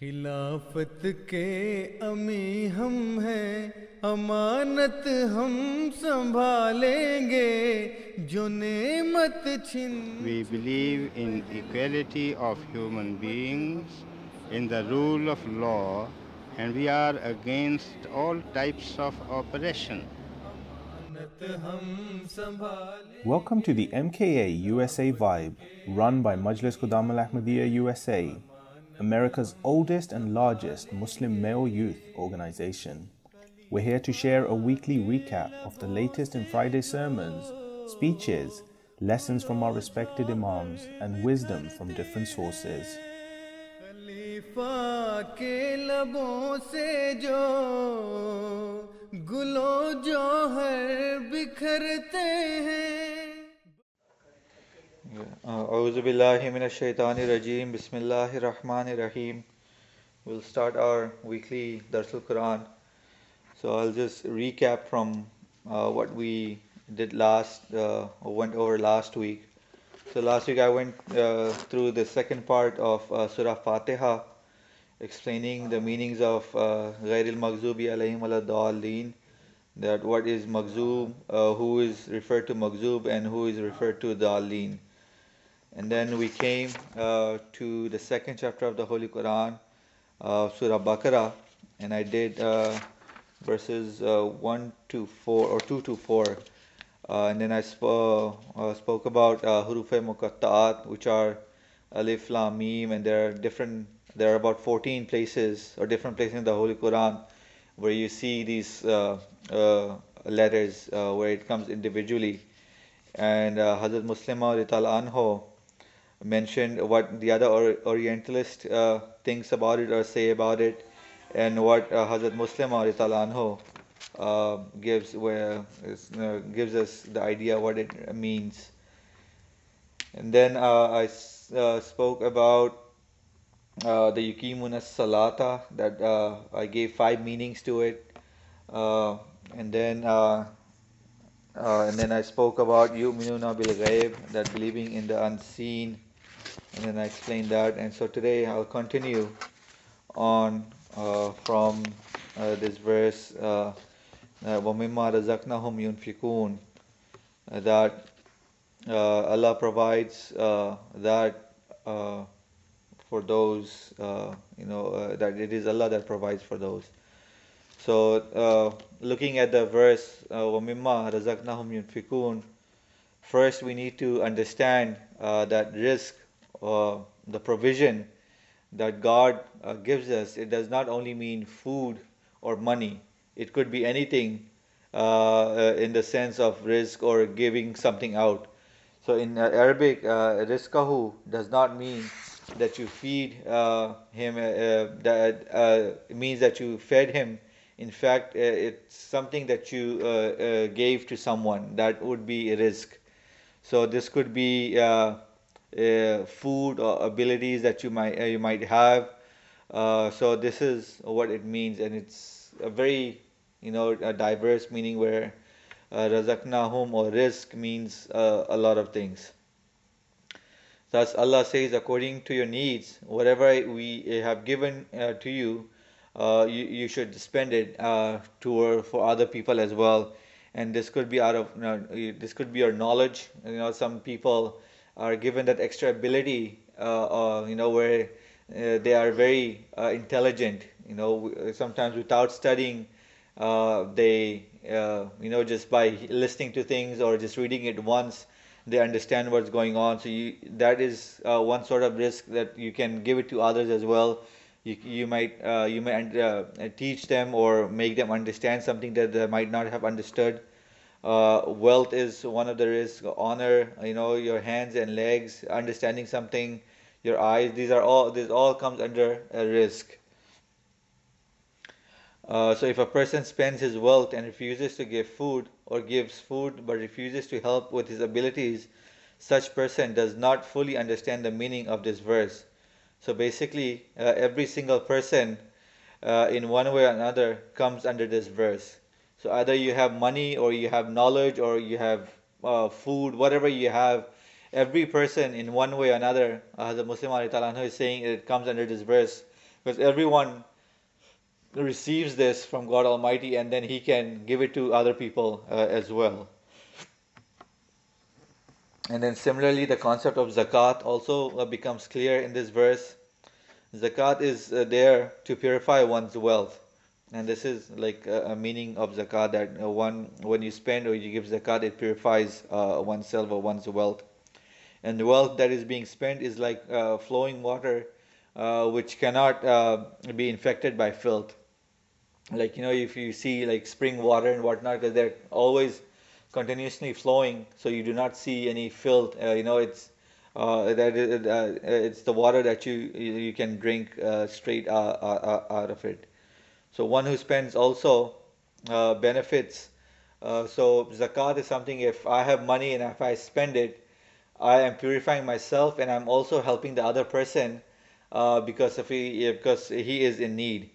خلافت کے امی ہم ہیں امانت ہم سنبھالیں گے جو نعمت چھن۔ We believe in equality of human beings in the rule of law and we are against all types of oppression Welcome to the MKA USA Vibe, run by Majlis Qudam Al Ahmadiyya USA. America's oldest and largest Muslim male youth organization. We're here to share a weekly recap of the latest in Friday sermons, speeches, lessons from our respected Imams, and wisdom from different sources. खलीफा के लबों से जो गुलो जौहर बिखरते हैं Rajim. Bismillahir Rahmanir Rahim. We'll start our weekly Darsul Quran. So I'll just recap from uh, what we did last uh, or went over last week. So last week I went uh, through the second part of uh, Surah Fatiha, explaining the meanings of uh, Ghairil Maghzubi alayhim ala that what is magzub, uh, who is referred to magzub, and who is referred to Daleen. And then we came uh, to the second chapter of the Holy Quran, uh, Surah Baqarah, and I did uh, verses uh, 1 to 4 or 2 to 4. Uh, and then I sp- uh, spoke about uh, Huruf Muqatta'at, which are Alif, Lam, Mim, and there are different, there are about 14 places or different places in the Holy Quran where you see these letters where it comes individually. And uh, Hazrat Muslima Rital Anho mentioned what the other or- Orientalist uh, thinks about it or say about it, and what uh, Hazrat Muslima Rital Anho uh, gives where uh, gives us the idea what it means. And then uh, I uh, spoke about uh, the Yukimuna Salata that I gave five meanings to it, and then uh, and then I spoke about Yu'minuna bil ghaib, that believing in the unseen, and then I explained that. And so today I'll continue on uh, from uh, this verse, uh, uh, وَمِمَّا رَزَقْنَهُمْ يُنْفِقُونَ uh, that uh, Allah provides uh, that uh, for those, uh, you know, uh, that it is Allah that provides for those. So, uh, looking at the verse, uh, وَمِمَّا رَزَقْنَهُمْ يُنْفِقُونَ First, we need to understand uh, that risk, the provision that God uh, gives us, it does not only mean food or money. It could be anything uh, uh, in the sense of risk or giving something out. So in uh, Arabic, uh, does not mean that you feed uh, him. That means that you fed him. In fact, it's something that you gave to someone. That would be a risk. So this could be uh, uh, food or abilities that you might uh, you might have. Uh, so this is what it means, and it's a very you know a diverse meaning where uh, razaqnahum or risk means uh, a lot of things. Thus, Allah says, according to your needs, whatever we have given uh, to you, uh, you, you should spend it uh, to for other people as well. And this could be out of you know, this could be your knowledge. You know, some people are given that extra ability. Uh, uh, you know, where uh, they are very uh, intelligent. You know, sometimes without studying, they you know just by listening to things or just reading it once they understand what's going on so you, that is one sort of risk that you can give it to others as well you, you might you might teach them or make them understand something that they might not have understood uh, wealth is one of the risks honor you know your hands and legs understanding something your eyes these are all this all comes under a risk uh, so if a person spends his wealth and refuses to give food or gives food but refuses to help with his abilities, such person does not fully understand the meaning of this verse. So basically, uh, every single person uh, in one way or another comes under this verse. So either you have money or you have knowledge or you have uh, food, whatever you have, every person in one way or another, uh, the Muslim anhu is saying it comes under this verse because everyone receives this from God Almighty and then He can give it to other people uh, as well. And then similarly, the concept of zakat also uh, becomes clear in this verse. Zakat is uh, there to purify one's wealth. And this is like a, meaning of zakat that uh, one, when you spend or you give zakat, it purifies uh, oneself or one's wealth. And the wealth that is being spent is like uh, flowing water, uh, which cannot be infected by filth. Like you know if you see like spring water and whatnot because they're always continuously flowing so you do not see any filth. Uh, you know it's uh, that is, uh, it's the water that you you can drink uh, straight uh, uh, out of it so one who spends also benefits. So zakat is something if i have money and if i spend it i am purifying myself and i'm also helping the other person because of he because he is in need.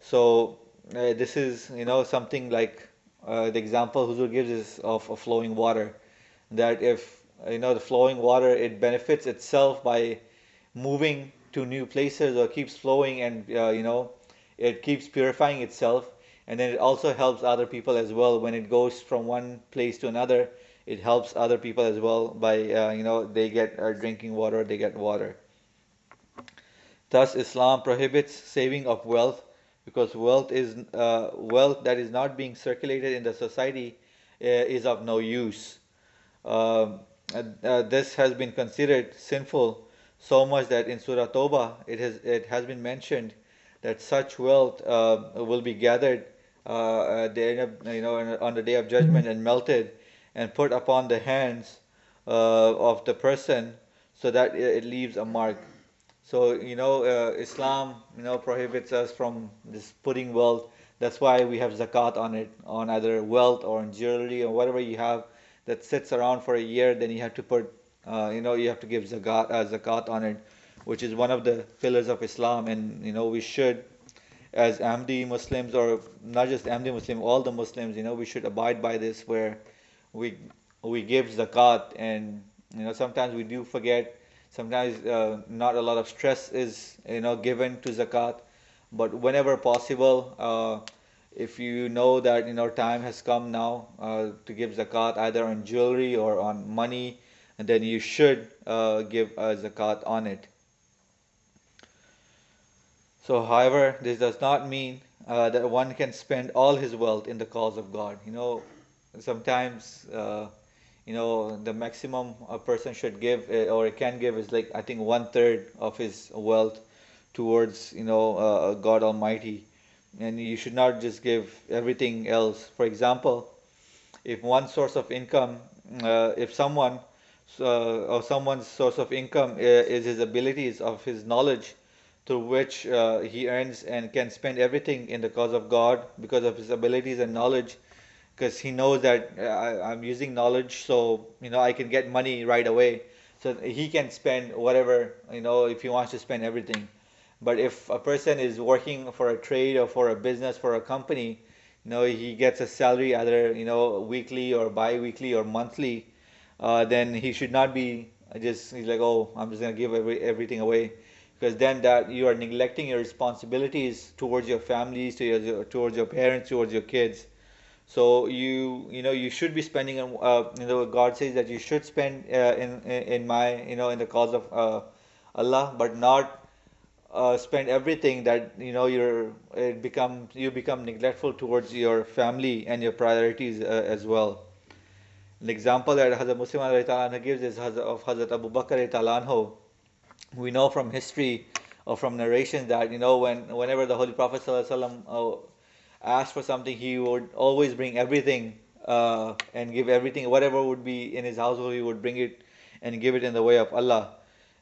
So uh, this is you know something like uh, the example Huzur gives is of, of flowing water. That if you know the flowing water it benefits itself by moving to new places or keeps flowing and uh, you know it keeps purifying itself and then it also helps other people as well when it goes from one place to another it helps other people as well by uh, you know they get uh, drinking water they get water thus islam prohibits saving of wealth because wealth is uh, wealth that is not being circulated in the society uh, is of no use. Um, uh, this has been considered sinful so much that in Surah Toba it has it has been mentioned that such wealth uh, will be gathered uh, the, you know on the day of judgment and melted and put upon the hands uh, of the person so that it leaves a mark so you know, uh, Islam you know prohibits us from this putting wealth. That's why we have zakat on it, on either wealth or on jewelry or whatever you have that sits around for a year. Then you have to put, uh, you know, you have to give zakat, uh, zakat on it, which is one of the pillars of Islam. And you know, we should, as Ahmadi Muslims or not just Ahmadi Muslim, all the Muslims, you know, we should abide by this, where we we give zakat, and you know, sometimes we do forget. Sometimes uh, not a lot of stress is you know given to zakat. But whenever possible uh, if you know that you know time has come now uh, to give zakat either on jewelry or on money then you should uh, give a zakat on it so however this does not mean uh, that one can spend all his wealth in the cause of god you know sometimes uh, you know the maximum a person should give uh, or can give is like I think one third of his wealth towards you know uh, God Almighty, and you should not just give everything else. For example, if one source of income, uh, if someone uh, or someone's source of income uh, is his abilities of his knowledge through which uh, he earns and can spend everything in the cause of God because of his abilities and knowledge because he knows that uh, I'm using knowledge, so you know I can get money right away. So he can spend whatever you know if he wants to spend everything. But if a person is working for a trade or for a business for a company, you know he gets a salary either you know weekly or bi-weekly or monthly, uh, then he should not be just he's like oh I'm just gonna give every, everything away because then that you are neglecting your responsibilities towards your families, to your, towards your parents, towards your kids. So you you know you should be spending uh, you know God says that you should spend uh, in in my you know in the cause of uh, Allah, but not uh, spend everything that you know you're it become you become neglectful towards your family and your priorities uh, as well. An example that Hazrat Muslim gives is of Hazrat Abu Bakr We know from history or from narrations that you know when whenever the Holy Prophet sallallahu asked for something, he would always bring everything uh, and give everything, whatever would be in his household, he would bring it and give it in the way of Allah.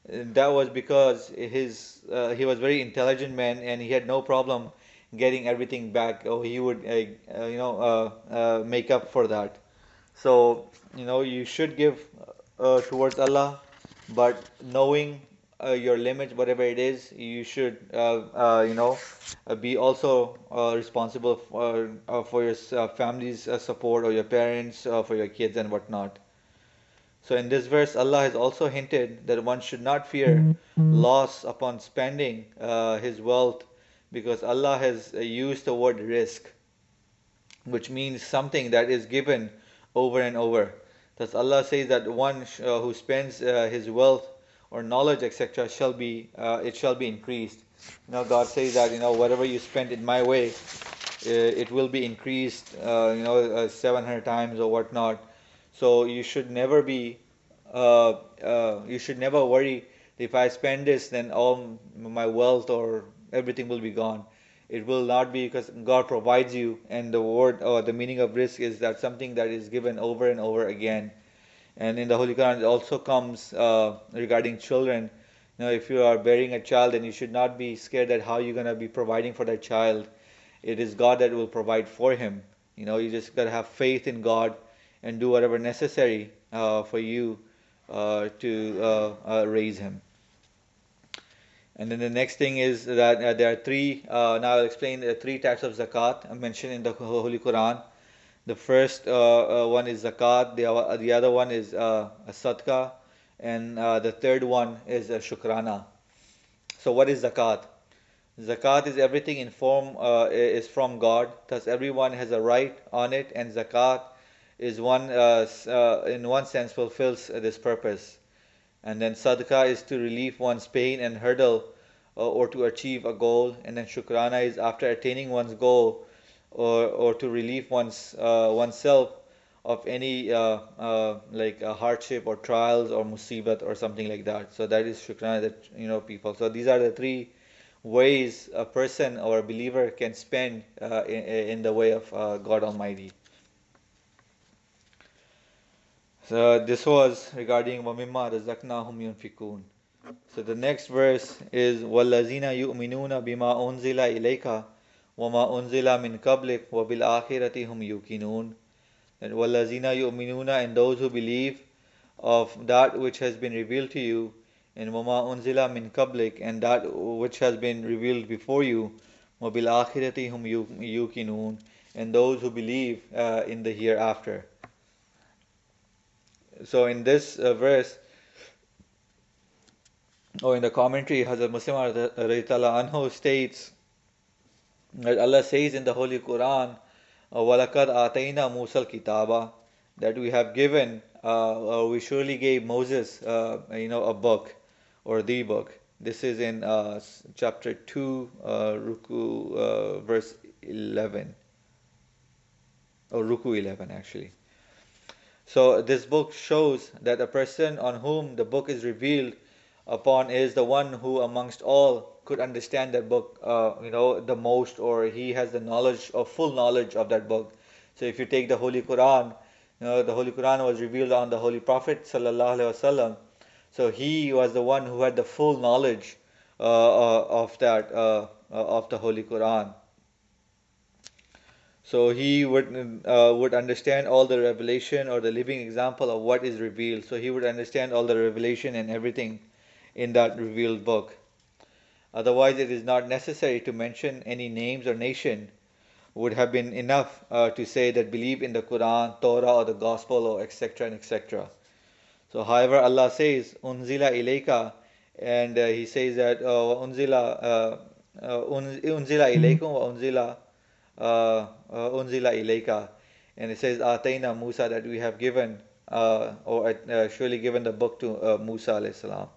And that was because his uh, he was very intelligent man and he had no problem getting everything back. Or he would uh, uh you know uh, uh, make up for that. So you know you should give towards Allah, but knowing uh, your limits, whatever it is, you should, uh, uh, you know, uh, be also uh, responsible for uh, for your family's support or your parents, for your kids and whatnot. So in this verse, Allah has also hinted that one should not fear loss upon spending his wealth because Allah has uh, used the word risk, which means something that is given over and over. Thus, Allah says that one uh, who spends uh, his wealth or knowledge, etc., shall be uh, it shall be increased. You know, God says that you know whatever you spend in my way, uh, it will be increased. Uh, you know, 700 times or whatnot. So you should never be, you should never worry. If I spend this, then all my wealth or everything will be gone. It will not be because God provides you, and the word or the meaning of risk is that something that is given over and over again. And in the Holy Quran, it also comes uh, regarding children. You know, if you are bearing a child, then you should not be scared that how you're gonna be providing for that child. It is God that will provide for him. You know, you just gotta have faith in God and do whatever necessary uh, for you uh, to uh, uh, raise him. And then the next thing is that uh, there are three, now I'll explain the three types of zakat mentioned in the Holy Quran. The first uh, uh one is zakat, the, uh, the other one is uh, a sadaqah, and the third one is shukrana. So what is zakat? Zakat is everything in form is from God, thus everyone has a right on it, and zakat is one in one sense fulfills this purpose. And then sadaqah is to relieve one's pain and hurdle uh, or to achieve a goal. And then shukrana is after attaining one's goal or, or to relieve one's uh, oneself of any uh, uh, like hardship or trials or musibat or something like that. So that is shukran that you know people. So these are the three ways a person or a believer can spend uh, in, in, the way of uh, God Almighty. So this was regarding وَمِمَّا رَزَقْنَاهُمْ يُنْفِقُونَ So the next verse is وَالَّذِينَ يُؤْمِنُونَ بِمَا أُنْزِلَ إِلَيْكَ وَمَا أُنزِلَ مِنْ قَبْلِكَ وَبِالْآخِرَةِ هُمْ يُوقِنُونَ And وَالَّذِينَ يُؤْمِنُونَ and those who believe of that which has been revealed to you and وَمَا أُنزِلَ مِنْ قَبْلِكَ and that which has been revealed before you وَبِالْآخِرَةِ هُمْ يُوقِنُونَ and those who believe uh, in the hereafter so in this uh, verse, or in the commentary, Hazrat Muslim anhu states that Allah says in the Holy Quran, uh, Walakad ataina Musal kitaba, that we have given, uh, uh, we surely gave Moses, uh, you know, a book or the book. This is in uh, chapter 2, uh, Ruku, verse 11. Or Ruku 11, actually. So this book shows that a person on whom the book is revealed upon is the one who amongst all could understand that book, uh, you know, the most, or he has the knowledge or full knowledge of that book. So if you take the Holy Quran, you know, the Holy Quran was revealed on the Holy Prophet sallallahu alaihi wasallam. So he was the one who had the full knowledge uh, uh, of that uh, uh, of the Holy Quran. So he would uh, would understand all the revelation or the living example of what is revealed. So he would understand all the revelation and everything in that revealed book. Otherwise, it is not necessary to mention any names or nation. Would have been enough uh, to say that believe in the Quran, Torah, or the Gospel, or etc. and etc. So, however, Allah says unzila ilayka, and uh, He says that uh, unzila uh, uh, unzila ilaykum wa unzila uh, uh, unzila ilayka. And it says, Atayna Musa, that we have given, uh, or surely given the book to Musa alayhi salam.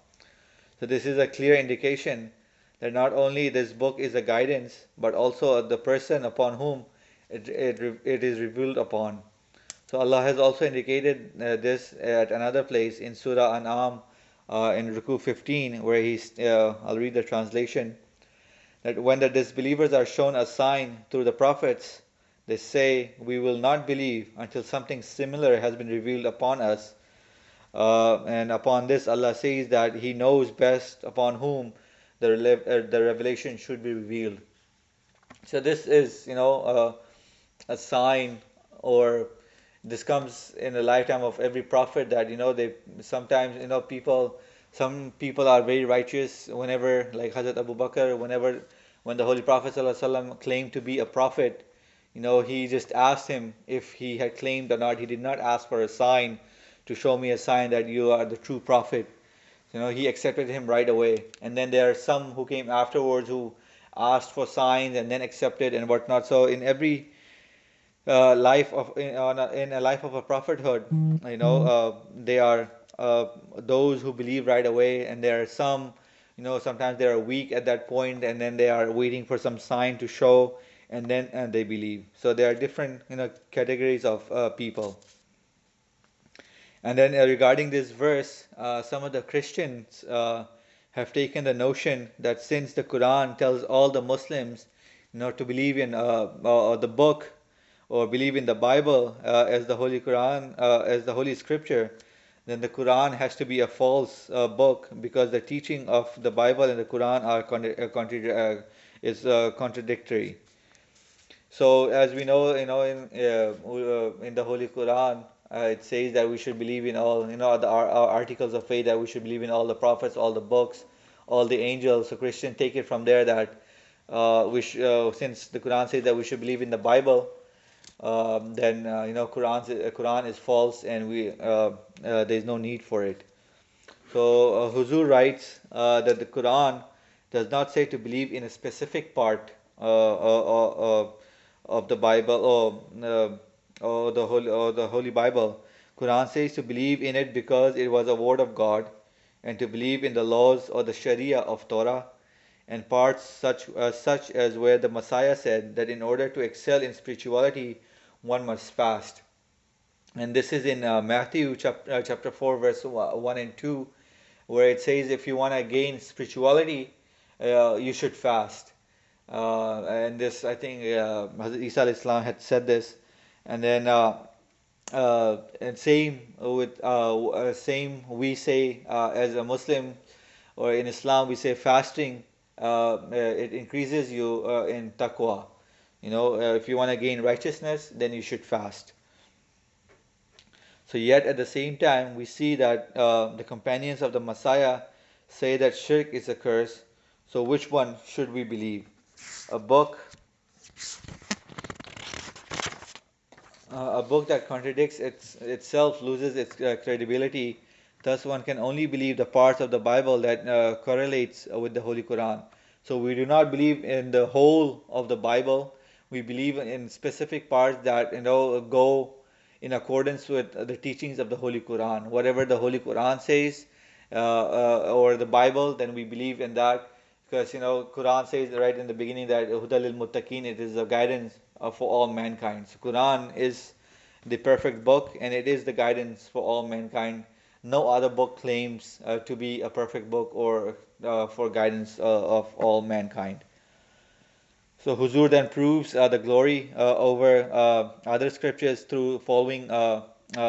So this is a clear indication that not only this book is a guidance, but also the person upon whom it, it, it is revealed upon. So Allah has also indicated uh, this at another place in Surah An'am uh, in Ruku 15, where he's, uh, I'll read the translation that when the disbelievers are shown a sign through the prophets, they say, We will not believe until something similar has been revealed upon us. Uh, and upon this, Allah says that He knows best upon whom the, uh, the revelation should be revealed. So, this is, you know, uh, a sign or this comes in the lifetime of every prophet that, you know, they sometimes, you know, people some people are very righteous whenever, like Hazrat Abu Bakr, whenever, when the Holy Prophet ﷺ claimed to be a prophet, you know, he just asked him if he had claimed or not. He did not ask for a sign to show me a sign that you are the true prophet. You know, he accepted him right away. And then there are some who came afterwards who asked for signs and then accepted and whatnot. So in every uh, life of in, a, in a life of a prophethood, you know, uh, they are uh, those who believe right away, and there are some, you know, sometimes they are weak at that point, and then they are waiting for some sign to show, and then and they believe. So there are different, you know, categories of uh, people. And then uh, regarding this verse, uh, some of the Christians have taken the notion that since the Quran tells all the Muslims, you know, to believe in the book or believe in the Bible uh, as the Holy Quran, uh, as the Holy Scripture, then the Quran has to be a false uh, book because the teaching of the Bible and the Quran are uh, contra- uh, is uh, contradictory. So, as we know, you know, in in the Holy Quran, it says that we should believe in all, you know, the our, our articles of faith that we should believe in all the prophets, all the books, all the angels. So Christians take it from there that we sh- since the Quran says that we should believe in the Bible um, then uh, you know Quran uh, Quran is false and we uh, uh, there is no need for it. So uh, Huzur writes uh, that the Quran does not say to believe in a specific part of the Bible or, or the holy or the Holy Bible. Quran says to believe in it because it was a word of God, and to believe in the laws or the Sharia of Torah and parts such, uh, such as where the Messiah said that in order to excel in spirituality, one must fast. And this is in uh, Matthew chapter, uh, chapter 4, verse 1 and 2, where it says if you want to gain spirituality, uh, you should fast. Uh, and this, I think, uh, Isa Islam had said this. And then, and same with same we say as a Muslim or in Islam we say fasting uh, uh, it increases you uh, in taqwa. You know, if you want to gain righteousness, then you should fast. So, yet at the same time, we see that the companions of the Messiah say that shirk is a curse. So, which one should we believe? A book uh, a book that contradicts its, itself loses its uh, credibility Thus, one can only believe the parts of the Bible that uh, correlates with the Holy Quran. So, we do not believe in the whole of the Bible. We believe in specific parts that you know go in accordance with the teachings of the Holy Quran. Whatever the Holy Quran says uh, uh, or the Bible, then we believe in that because you know Quran says right in the beginning that Hudalil Muttaqin it is a guidance uh, for all mankind. So Quran is the perfect book and it is the guidance for all mankind no other book claims uh, to be a perfect book or uh, for guidance uh, of all mankind. So Huzur then proves uh, the glory uh, over other scriptures through following from he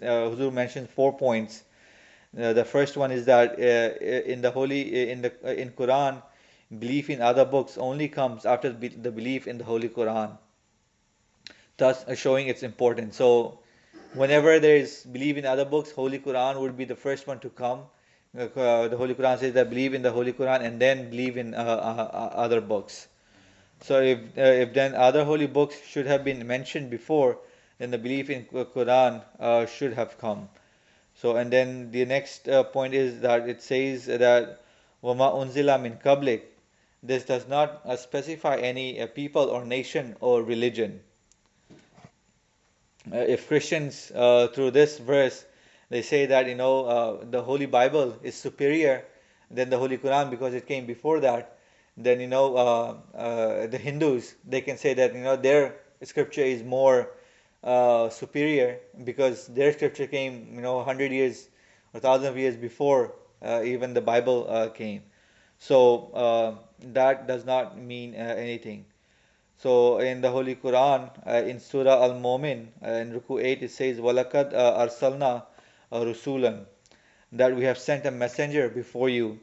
Huzur mentions four points. the first one is that in the holy in the in Quran, belief in other books only comes after the belief in the Holy Quran, thus showing its importance. So whenever there is belief in other books, Holy Quran would be the first one to come. Uh, the Holy Quran says that believe in the Holy Quran and then believe in uh, uh, other books. So if uh, if then other holy books should have been mentioned before, then the belief in Quran uh, should have come. So and then the next uh, point is that it says that wama unzila min kablik. This does not specify any people or nation or religion. Uh, if Christians uh, through this verse they say that you know uh, the Holy Bible is superior than the Holy Quran because it came before that, then you know uh, uh, the Hindus they can say that you know their scripture is more uh, superior because their scripture came you know hundred years or thousand of years before even the Bible came. So that does not mean uh, anything. So in the Holy Quran, uh, in Surah Al Mumin, uh, in Ruku 8, it says, Walakad arsalna rusulun," that we have sent a messenger before you.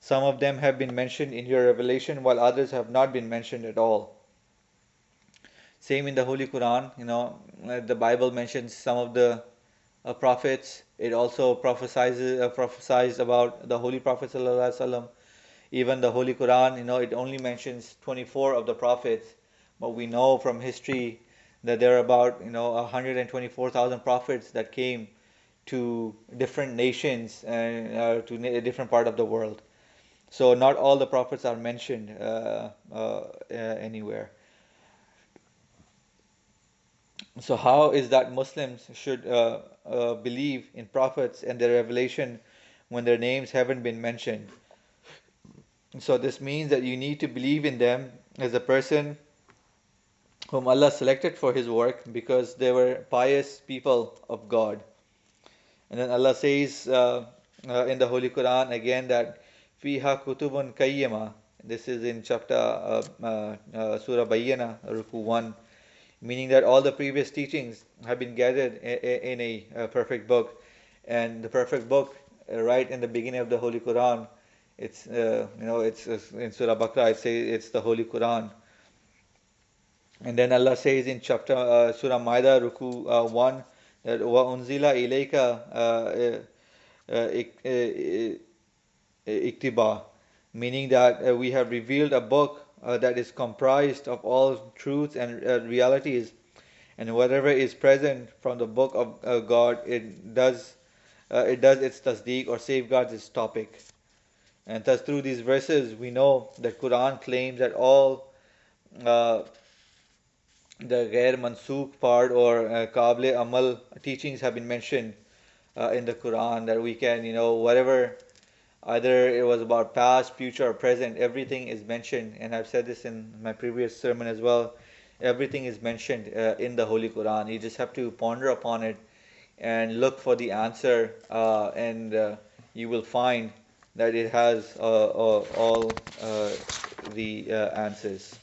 Some of them have been mentioned in your revelation, while others have not been mentioned at all. Same in the Holy Quran, you know, the Bible mentions some of the prophets. It also prophesies, uh, prophesies about the Holy Prophet sallallahu alaihi wasallam even the Holy Quran, you know, it only mentions 24 of the prophets but we know from history that there are about you know 124,000 prophets that came to different nations and uh, to a different part of the world. So not all the prophets are mentioned uh, uh, anywhere. So how is that Muslims should uh, uh, believe in prophets and their revelation when their names haven't been mentioned? So this means that you need to believe in them as a person whom Allah selected for His work because they were pious people of God. And then Allah says uh, uh, in the Holy Quran again that fiha kutubun kayyama. This is in chapter uh, uh, uh Surah Bayyana, Ruku 1 meaning that all the previous teachings have been gathered in a, a perfect book. And the perfect book, uh, right in the beginning of the Holy Quran, it's uh, you know it's, in Surah Baqarah. It says it's the Holy Quran. And then Allah says in chapter uh, Surah Maida Ruku uh, one that wa unzila ilayka uh, uh, iktiba, meaning that we have revealed a book uh, that is comprised of all truths and uh, realities, and whatever is present from the book of uh, God, it does uh, it does its tasdeeq or safeguards its topic. And thus, through these verses, we know that Quran claims that all uh, the ghair mansukh part or uh, kable amal teachings have been mentioned uh, in the Quran. That we can, you know, whatever either it was about past, future, or present. Everything is mentioned, and I've said this in my previous sermon as well. Everything is mentioned uh, in the Holy Quran. You just have to ponder upon it and look for the answer, uh, and uh, you will find that it has uh, uh, all uh, the uh, answers.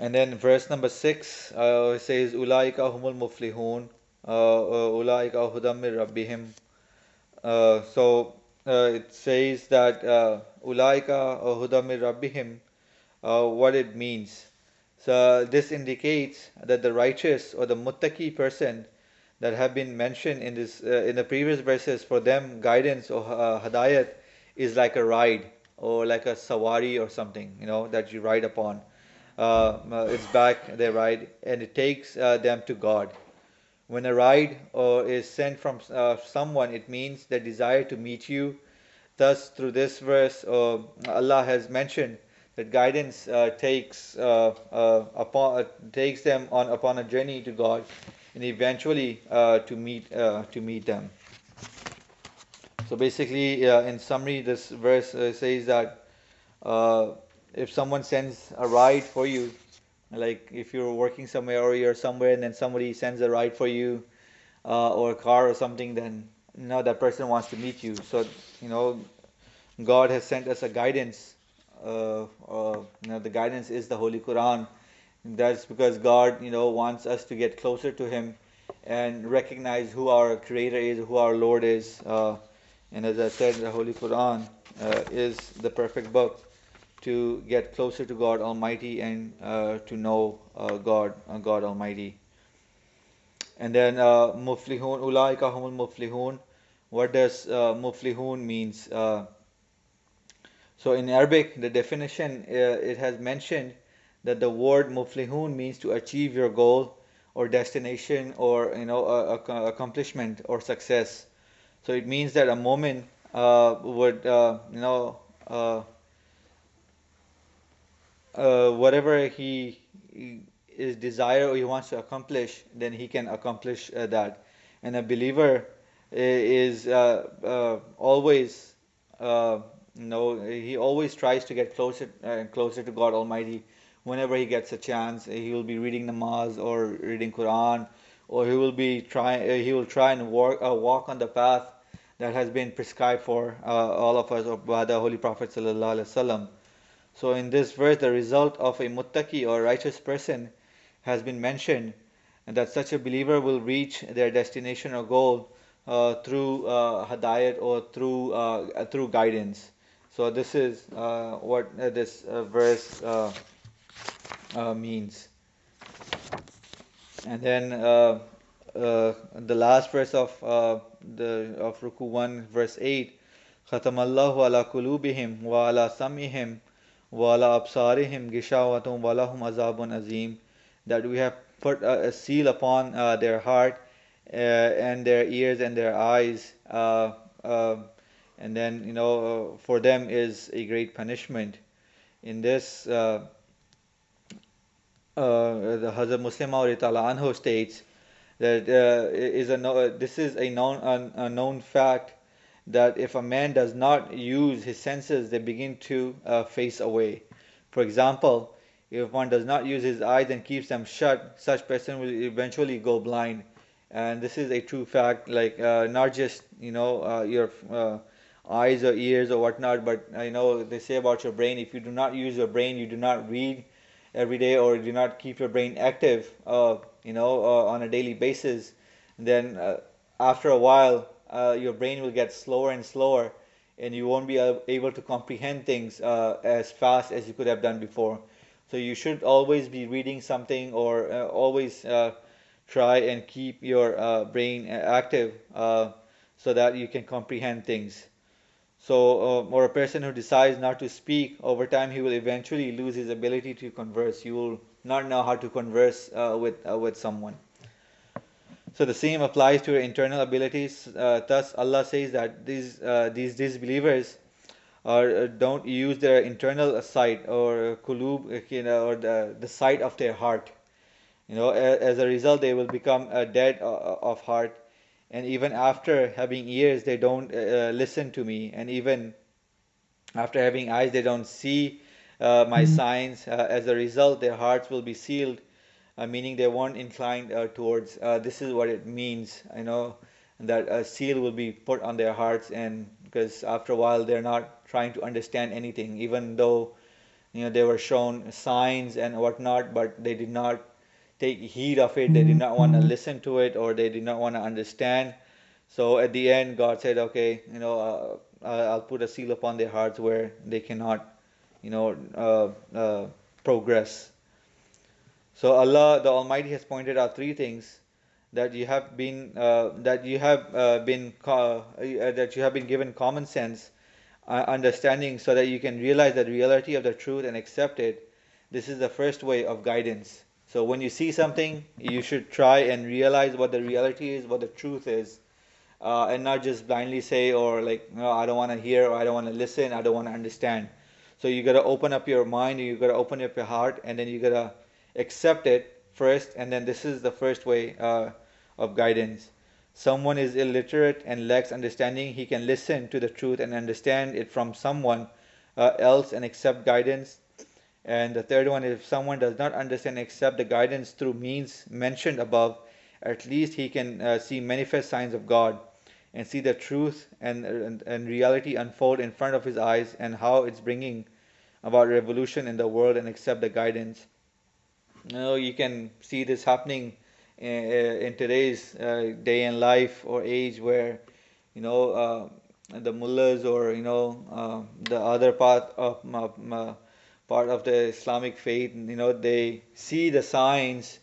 And then verse number six uh, says, "Ulaika humul muflihun." Uh, Ulaika hudamir rabbihim. So it says that Ulaika hudamir rabbihim, what it means. So this indicates that the righteous or the muttaqi person that have been mentioned in this uh, in the previous verses for them guidance or uh, hadayat is like a ride or like a sawari or something you know that you ride upon. Uh, it's back they ride and it takes uh, them to God. When a ride or is sent from uh, someone, it means the desire to meet you. Thus, through this verse, uh, Allah has mentioned that guidance uh, takes uh, uh, upon uh, takes them on upon a journey to God, and eventually to meet to meet them. So basically, in summary, this verse says that if someone sends a ride for you, like if you're working somewhere or you're somewhere and then somebody sends a ride for you uh, or a car or something, then you that person wants to meet you. So you know, God has sent us a guidance. Uh, uh, you know, the guidance is the Holy Quran. That's because God, you know, wants us to get closer to Him and recognize who our Creator is, who our Lord is. Uh, and as I said, the Holy Quran uh, is the perfect book to get closer to God Almighty and uh, to know uh, God, uh, God Almighty. And then uh, muflihun, ulaika humul muflihun. What does uh, muflihun means? So in Arabic, the definition it has mentioned that the word muflihun means to achieve your goal or destination or you know a accomplishment or success. So it means that a moment would you know uh, whatever he, he, is desire or he wants to accomplish, then he can accomplish uh, that. And a believer is uh, uh always, uh, you know, he always tries to get closer and closer to God Almighty. Whenever he gets a chance, he will be reading namaz or reading Quran, or he will be trying. He will try and walk, walk on the path that has been prescribed for all of us by the Holy Prophet sallallahu alaihi wasallam. So in this verse, the result of a muttaqi or righteous person has been mentioned, and that such a believer will reach their destination or goal uh, through uh, hadayat or through uh, through guidance. So this is uh, what uh, this uh, verse means. And then the last verse of the of Ruku one, verse eight. ختم الله على قلوبهم وعلى سمعهم wala absarihim gishawatum walahum azabun azim that we have put a, a seal upon uh, their heart uh, and their ears and their eyes uh, uh and then you know uh, for them is a great punishment. In this, uh, uh, the Hazrat Musleh Maud Anhu states that uh, is a no, this is a known a, known fact that if a man does not use his senses, they begin to uh, face away. For example, if one does not use his eyes and keeps them shut, such person will eventually go blind. And this is a true fact, like uh, not just you know uh, your uh, eyes or ears or whatnot, but I know they say about your brain. If you do not use your brain, you do not read every day, or do not keep your brain active, uh, you know, uh, on a daily basis, then uh, after a while, your brain will get slower and slower, and you won't be able to comprehend things as fast as you could have done before. So you should always be reading something or uh, always uh, try and keep your uh, brain active uh, so that you can comprehend things. So, uh, or a person who decides not to speak, over time he will eventually lose his ability to converse. You will not know how to converse uh, with, with someone. So the same applies to your internal abilities. thus, Allah says that these, these disbelievers or uh, don't use their internal sight or kulub, uh, you know, or the, the sight of their heart. You know, as a result, they will become uh, dead of heart, and even after having ears, they don't uh, listen to me, and even after having eyes, they don't see uh, my mm-hmm. signs. Uh, as a result, their hearts will be sealed, meaning they won't incline towards. this is what it means. You know that a seal will be put on their hearts, and because after a while, they're not trying to understand anything, even though you know they were shown signs and whatnot, but they did not take heed of it. They did not want to mm-hmm. listen to it, or they did not want to understand. So at the end, God said, "Okay, you know, uh, uh, I'll put a seal upon their hearts where they cannot, you know, uh, uh progress." So Allah, the Almighty, has pointed out three things that you have been uh, that you have uh, been that you have been given common sense uh, understanding so that you can realize the reality of the truth and accept it, this is the first way of guidance. So when you see something, you should try and realize what the reality is, what the truth is, uh, and not just blindly say or like, no, I don't want to hear or I don't want to listen, I don't want to understand. So you got to open up your mind, you got to open up your heart, and then you got to accept it first, and then this is the first way uh, of guidance someone is illiterate and lacks understanding, he can listen to the truth and understand it from someone uh, else and accept guidance. And the third one is if someone does not understand accept the guidance through means mentioned above, at least he can uh, see manifest signs of God and see the truth and, and, and reality unfold in front of his eyes and how it's bringing about revolution in the world and accept the guidance. You know, you can see this happening in, today's uh, day and life or age where you know uh, the mullahs or you know uh, the other part of part of the Islamic faith And, you know they see the signs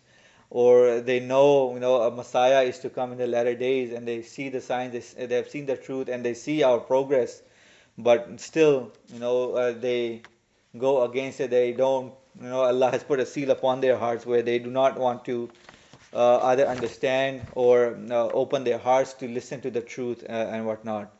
or they know you know a Messiah is to come in the latter days and they see the signs they, they have seen the truth and they see our progress but still you know uh, they go against it they don't you know Allah has put a seal upon their hearts where they do not want to uh, either understand or uh, open their hearts to listen to the truth uh, and whatnot.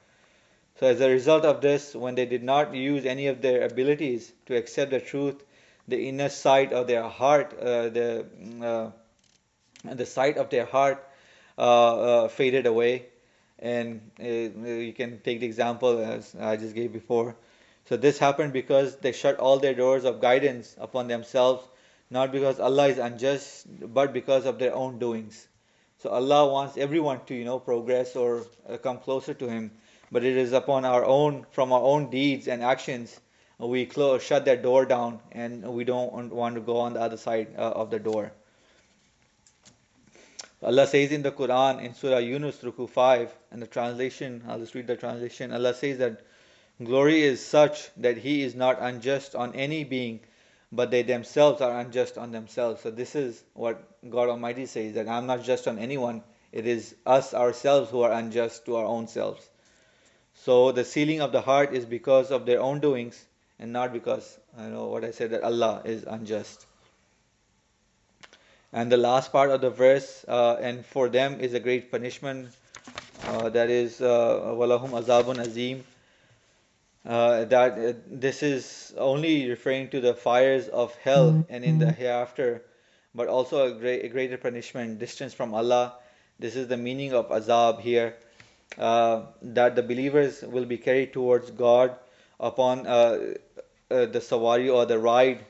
So, as a result of this, when they did not use any of their abilities to accept the truth, the inner sight of their heart, uh, the uh, the sight of their heart uh, faded away. And you can take the example as I just gave before. So this happened because they shut all their doors of guidance upon themselves not because Allah is unjust, but because of their own doings. So Allah wants everyone to, you know, progress or uh, come closer to Him, but it is upon our own, from our own deeds and actions, uh, we close, shut that door down, and we don't want to go on the other side uh, of the door. Allah says in the Quran in Surah Yunus, Ruku 5, and the translation, I'll just read the translation. Allah says that glory is such that He is not unjust on any being but they themselves are unjust on themselves. So this is what God Almighty says that I'm not just on anyone. It is us ourselves who are unjust to our own selves. So the sealing of the heart is because of their own doings and not because I know what I said that Allah is unjust. And the last part of the verse, uh, and for them is a great punishment. Uh, that is uh, walahum azabun azim. uh, that uh, this is only referring to the fires of hell and in the hereafter, but also a, great, a greater punishment, distance from Allah. This is the meaning of azab here, uh, that the believers will be carried towards God upon uh, uh, the sawari or the ride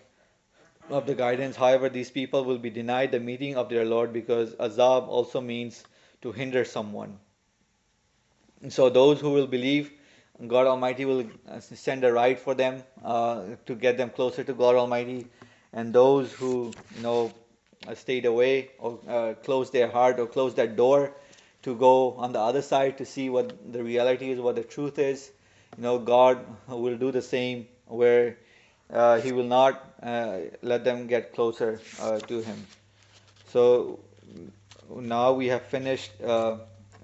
of the guidance. However, these people will be denied the meeting of their Lord because azab also means to hinder someone. So those who will believe, God Almighty will uh, send a ride for them uh, to get them closer to God Almighty, and those who you know uh, stayed away or closed their heart or closed that door to go on the other side to see what the reality is, what the truth is. You know, God will do the same where uh, He will not uh, let them get closer uh, to Him. So now we have finished uh,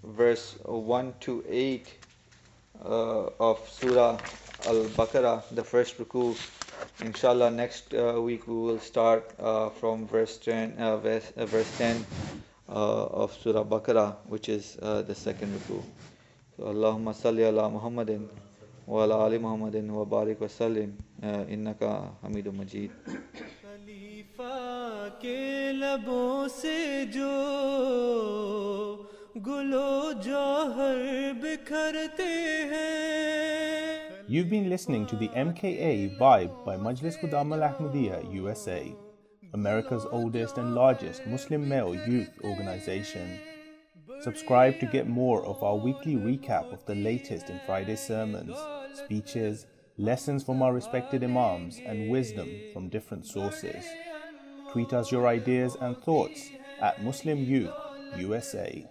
verse 1 to 8 uh, of Surah Al Baqarah, the first ruku. Inshallah, next uh, week we will start from verse 10, uh, verse, verse 10 uh, uh, of Surah Bakara, which is uh, the second ruku. So Allahumma salli ala Muhammadin wa ala Ali Muhammadin wa barik wa sallim uh, innaka hamidu majid. کے لبوں سے جو گلو جوہر بکھرتے ہیں you been listening to the M K A vibe by Majlis Khuddam ul Ahmadiyya U S A America's oldest and largest Muslim male youth organization. Subscribe to get more of our weekly recap of the latest in Friday sermons, speeches, lessons from our respected Imams, and wisdom from different sources. Tweet us your ideas and thoughts at Muslim Youth USA.